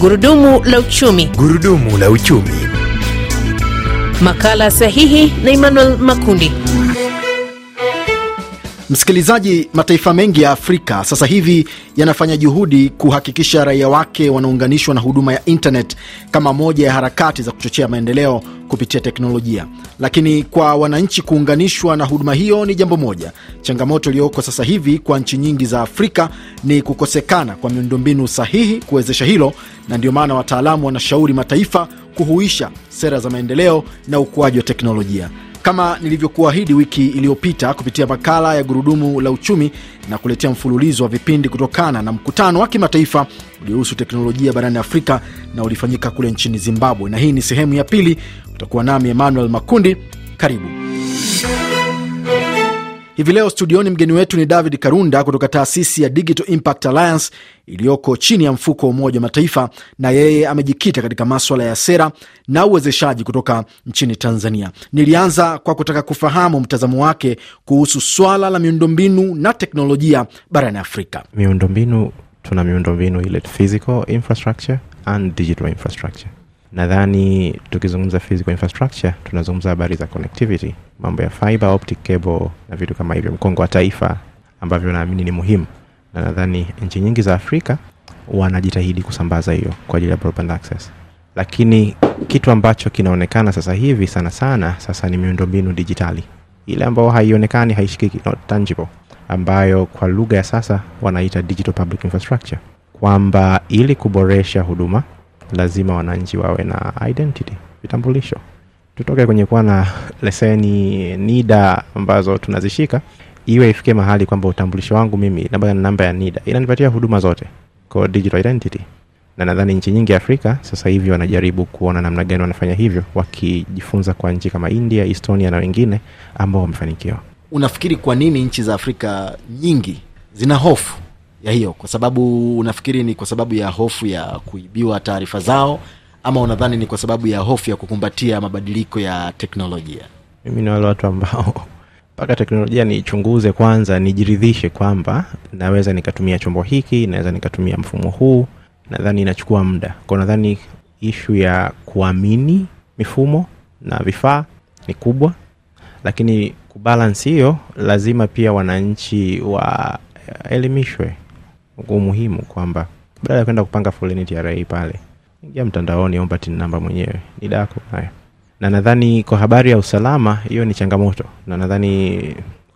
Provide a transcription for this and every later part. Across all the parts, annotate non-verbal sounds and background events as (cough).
Gurudumu la uchumi. Gurudumu la uchumi. Makala sahihi na Emmanuel Makundi. Msikilizaji, mataifa mengi ya Afrika sasa hivi yanafanya juhudi kuhakikisha raia wake wanaunganishwa na huduma ya internet kama moja ya harakati za kuchochea maendeleo kupitia teknolojia. Lakini kwa wananchi kuunganishwa na huduma hiyo ni jambo moja. Changamoto iliyoko sasa hivi kwa nchi nyingi za Afrika ni kukosekana kwa miundombinu sahihi kuwezesha hilo, na ndio maana wataalamu wanashauri mataifa kuhuisha sera za maendeleo na ukuaji wa teknolojia kama nilivyokuahidi wiki iliyopita kupitia makala ya gurudumu la uchumi na kuletea mfululizo wa vipindi kutokana na mkutano wa kimataifa uliohusu teknolojia barani Afrika na ulifanyika kule nchini Zimbabwe, na hii ni sehemu ya pili. Utakuwa nami Emmanuel Makundi. Karibu. Hivi leo studioni mgeni wetu ni David Karunda kutoka taasisi ya Digital Impact Alliance iliyoko chini ya mfuko wa Umoja wa Mataifa, na yeye amejikita katika maswala ya sera na uwezeshaji kutoka nchini Tanzania. Nilianza kwa kutaka kufahamu mtazamo wake kuhusu swala la miundombinu na teknolojia barani Afrika. Miundombinu, tuna miundombinu ile physical infrastructure and digital infrastructure nadhani tukizungumza physical infrastructure tunazungumza habari za connectivity mambo ya fiber optic cable na vitu kama hivyo mkongo wa taifa ambavyo naamini ni muhimu. Na nadhani nchi nyingi za afrika wanajitahidi kusambaza hiyo kwa ajili ya broadband access. Lakini kitu ambacho kinaonekana sasa hivi sana sana sasa ni miundombinu dijitali ile ambayo haionekani haishikiki not tangible ambayo kwa lugha ya sasa wanaita digital public infrastructure. Kwamba ili kuboresha huduma lazima wananchi wawe na identity vitambulisho. Tutoke kwenye kuwa na leseni nida ambazo tunazishika iwe ifike mahali kwamba utambulisho wangu mimi namba ya nida inanipatia huduma zote digital identity. Na nadhani nchi nyingi afrika sasa hivi wanajaribu kuona namna gani wanafanya hivyo wakijifunza kwa nchi kama india estonia na wengine ambao wamefanikiwa. Unafikiri kwa nini nchi za Afrika nyingi zina hofu ya hiyo? Kwa sababu unafikiri ni kwa sababu ya hofu ya kuibiwa taarifa zao, ama unadhani ni kwa sababu ya hofu ya kukumbatia mabadiliko ya teknolojia? mimi ni wale watu ambao (laughs) mpaka teknolojia niichunguze kwanza nijiridhishe kwamba naweza nikatumia chombo hiki naweza nikatumia mfumo huu nadhani inachukua muda kwa nadhani ishu ya kuamini mifumo na vifaa ni kubwa lakini kubalansi hiyo lazima pia wananchi waelimishwe umuhimu kwamba badala ya kwenda kupanga foleni TRA pale ingia mtandaoni omba tin namba mwenyewe. Ni dako nayo na nadhani kwa habari ya usalama hiyo ni changamoto. Na nadhani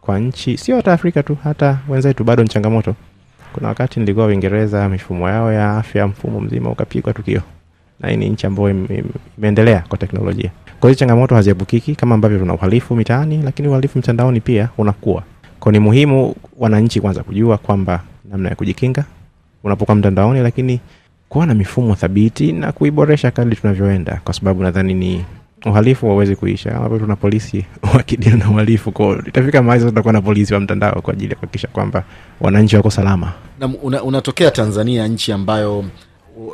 kwa nchi sio hata afrika tu hata wenzetu bado ni changamoto. Kuna wakati nilikuwa uingereza mifumo yao ya afya mfumo mzima ukapigwa tukio. Na hii ni nchi ambayo im- im- imeendelea kwa teknolojia. Kwa hiyo changamoto haziepukiki kama ambavyo tuna uhalifu mitaani lakini uhalifu mtandaoni pia unakuwa. Ko ni muhimu wananchi kwanza kujua kwamba namna ya kujikinga unapokuwa mtandaoni lakini kuwa na mifumo thabiti na kuiboresha kadri tunavyoenda kwa sababu nadhani ni uhalifu wawezi kuisha kama tuna polisi (laughs) wakidili na uhalifu ko itafika mahali tutakuwa na polisi wa mtandao kwa ajili ya kuhakikisha kwamba wananchi wako salama Na una, unatokea Tanzania, nchi ambayo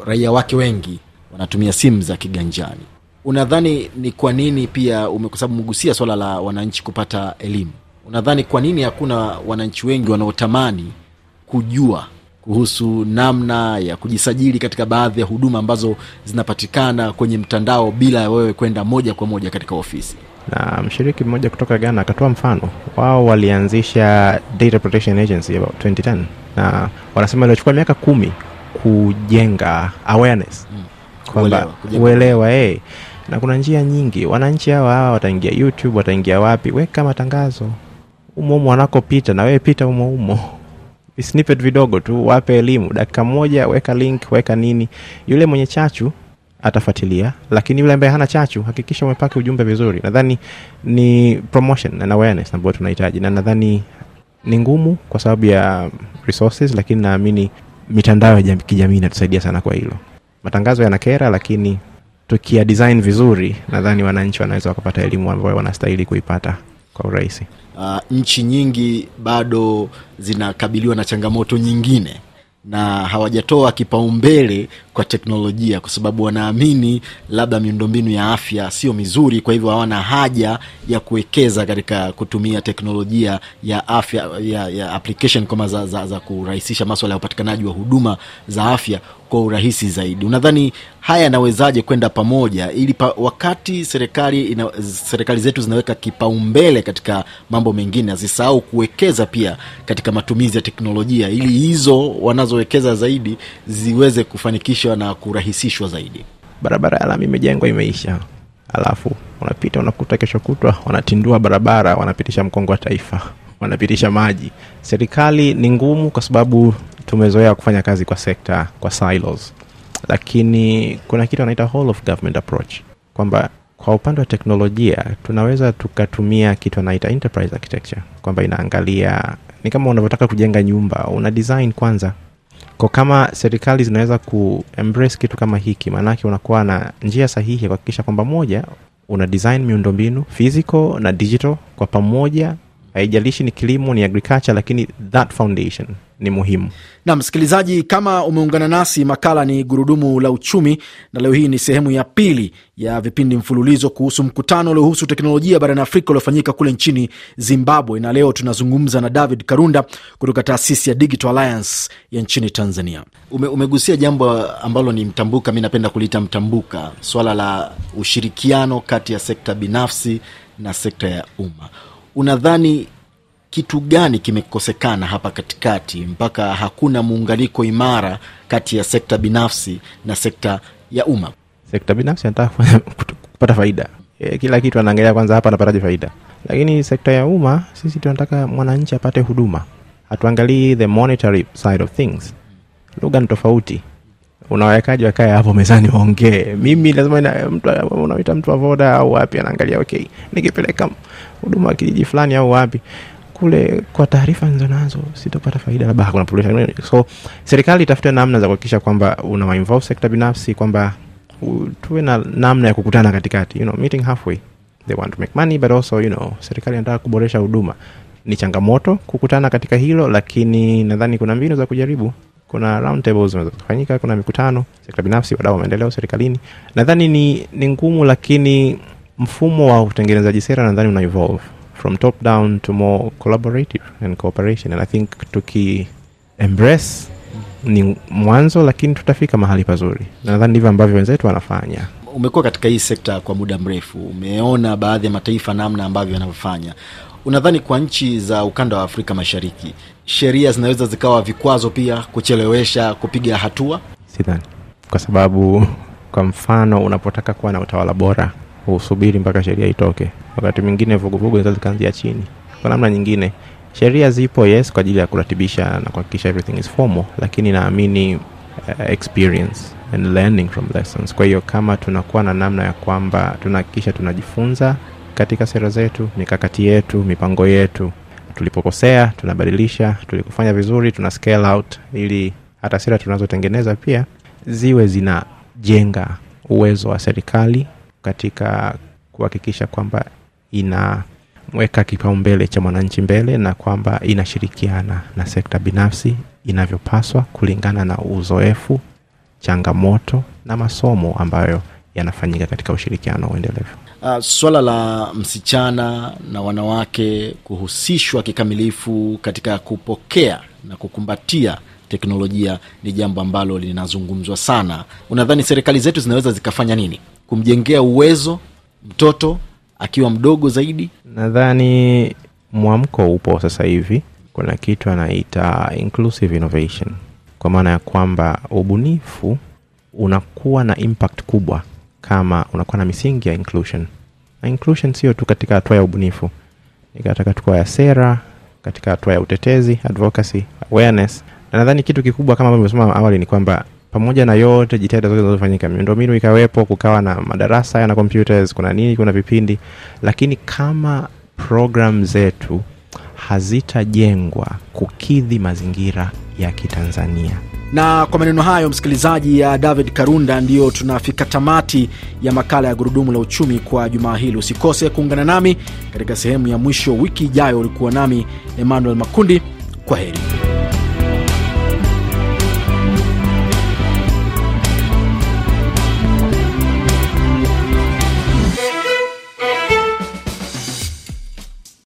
raia wake wengi wanatumia simu za kiganjani. Unadhani ni kwa nini pia kwa umegusia swala la wananchi kupata elimu, unadhani kwa nini hakuna wananchi wengi wanaotamani kujua kuhusu namna ya kujisajili katika baadhi ya huduma ambazo zinapatikana kwenye mtandao bila wewe kwenda moja kwa moja katika ofisi? na mshiriki mmoja kutoka ghana akatoa mfano. Wao walianzisha data protection agency about 2010 na wanasema iliochukua miaka kumi kujenga awareness. Kwamba uelewa eh. na kuna njia nyingi. Wananchi hawa hawa wataingia youtube wataingia wapi? Weka matangazo. Umo umo wanakopita na wewe pita umo umo snippet vidogo tu wape elimu. Dakika moja weka link weka nini. Yule mwenye chachu atafuatilia lakini yule ambaye hana chachu hakikisha umepaki ujumbe vizuri. Nadhani ni promotion and awareness ambayo tunahitaji. Na nadhani ni ngumu kwa sababu ya resources lakini naamini mitandao ya kijamii inatusaidia sana kwa hilo. Matangazo yanakera lakini tukia design vizuri nadhani wananchi wanaweza wakapata elimu ambayo wanastahili kuipata kwa urahisi. Uh, nchi nyingi bado zinakabiliwa na changamoto nyingine na hawajatoa kipaumbele kwa teknolojia kwa sababu wanaamini labda miundombinu ya afya sio mizuri kwa hivyo hawana haja ya kuwekeza katika kutumia teknolojia ya afya ya, ya application kama za, za, za kurahisisha maswala ya upatikanaji wa huduma za afya kwa urahisi zaidi. Unadhani haya yanawezaje kwenda pamoja ili pa, wakati serikali ina, serikali zetu zinaweka kipaumbele katika mambo mengine, azisahau kuwekeza pia katika matumizi ya teknolojia ili hizo wanazowekeza zaidi ziweze kufanikishwa na kurahisishwa zaidi. barabara ya lami imejengwa imeisha alafu unapita unakuta kesho kutwa wanatindua barabara wanapitisha mkongo wa taifa wanapitisha maji serikali ni ngumu kwa sababu tumezoea kufanya kazi kwa sekta kwa silos. Lakini kuna kitu anaita whole of government approach kwamba kwa upande wa teknolojia tunaweza tukatumia kitu anaita enterprise architecture kwamba inaangalia ni kama unavyotaka kujenga nyumba una design kwanza. Kwa kama serikali zinaweza ku kitu kama hiki maanake unakuwa na njia sahihi ya kuhakikisha kwamba moja una design miundombinu physical na digital kwa pamoja haijalishi ni kilimo ni agriculture lakini that foundation ni muhimu na msikilizaji, kama umeungana nasi, makala ni gurudumu la uchumi, na leo hii ni sehemu ya pili ya vipindi mfululizo kuhusu mkutano uliohusu teknolojia barani Afrika uliofanyika kule nchini Zimbabwe, na leo tunazungumza na David Karunda kutoka taasisi ya Digital Alliance ya nchini Tanzania. Ume, umegusia jambo ambalo ni mtambuka, mi napenda kuliita mtambuka, swala la ushirikiano kati ya sekta binafsi na sekta ya umma. Unadhani kitu gani kimekosekana hapa katikati mpaka hakuna muunganiko imara kati ya sekta binafsi na sekta ya umma? sekta binafsi anataka (laughs) kupata faida. E, kila kitu anaangalia kwanza hapa anapataje faida. Lakini sekta ya umma sisi tunataka mwananchi apate huduma. Hatuangalii the monetary side of things. Lugha ni tofauti unawekaji wakae hapo mezani waongee. Mimi lazima mtu mtu wa au wapi anaangalia okay nikipeleka huduma kijiji fulani au wapi. Kule kwa taarifa nizo nazo sitopata faida labda hakuna so serikali itafute namna za kuhakikisha kwamba unawainvolve sekta binafsi kwamba tuwe na namna ya kukutana katikati. You know, meeting halfway. They want to make money but also you know, serikali inataka kuboresha huduma. Ni changamoto kukutana katika hilo lakini nadhani kuna mbinu za kujaribu kuna round tables zinaweza kuna mikutano sekta binafsi wadau wa maendeleo serikalini. Nadhani ni, ni ngumu lakini mfumo wa utengenezaji sera nadhani una evolve. From top down to more collaborative and cooperation. And i think tuki embrace ni mwanzo lakini tutafika mahali pazuri. Na nadhani ndivyo ambavyo wenzetu wanafanya. Umekuwa katika hii sekta kwa muda mrefu, umeona baadhi ya mataifa namna ambavyo yanavyofanya. Unadhani kwa nchi za ukanda wa Afrika Mashariki sheria zinaweza zikawa vikwazo pia kuchelewesha kupiga hatua? sidhani. Kwa sababu kwa mfano unapotaka kuwa na utawala bora usubiri mpaka sheria itoke. Wakati mwingine vuguvugu zinaweza zikaanzia chini. Kwa namna nyingine sheria zipo yes kwa ajili ya kuratibisha na kuhakikisha everything is formal lakini naamini uh, experience and learning from lessons. Kwa hiyo kama tunakuwa na namna ya kwamba tunahakikisha tunajifunza katika sera zetu mikakati yetu mipango yetu. Tulipokosea tunabadilisha tulikufanya vizuri tuna scale out ili hata sera tunazotengeneza pia ziwe zinajenga uwezo wa serikali katika kuhakikisha kwamba inaweka kipaumbele cha mwananchi mbele na kwamba inashirikiana na sekta binafsi inavyopaswa kulingana na uzoefu changamoto na masomo ambayo yanafanyika katika ushirikiano uendelevu Uh, swala la msichana na wanawake kuhusishwa kikamilifu katika kupokea na kukumbatia teknolojia ni jambo ambalo linazungumzwa sana. Unadhani serikali zetu zinaweza zikafanya nini kumjengea uwezo mtoto akiwa mdogo zaidi? nadhani mwamko upo sasa hivi kuna kitu anaita inclusive innovation kwa maana ya kwamba ubunifu unakuwa na impact kubwa kama unakuwa na misingi ya inclusion. Na inclusion sio tu katika hatua ya ubunifu. Ni katika hatua ya sera katika hatua ya utetezi advocacy awareness. Na nadhani kitu kikubwa kama ambavyo awali ni kwamba pamoja na yote jitihada zote zinazofanyika miundombinu ikawepo kukawa na madarasa yana computers kuna nini kuna vipindi. Lakini kama program zetu hazitajengwa kukidhi mazingira ya kitanzania Na kwa maneno hayo, msikilizaji, ya David Karunda, ndiyo tunafika tamati ya makala ya Gurudumu la Uchumi kwa jumaa hili. Usikose kuungana nami katika sehemu ya mwisho wiki ijayo. Ulikuwa nami Emmanuel Makundi. Kwa heri.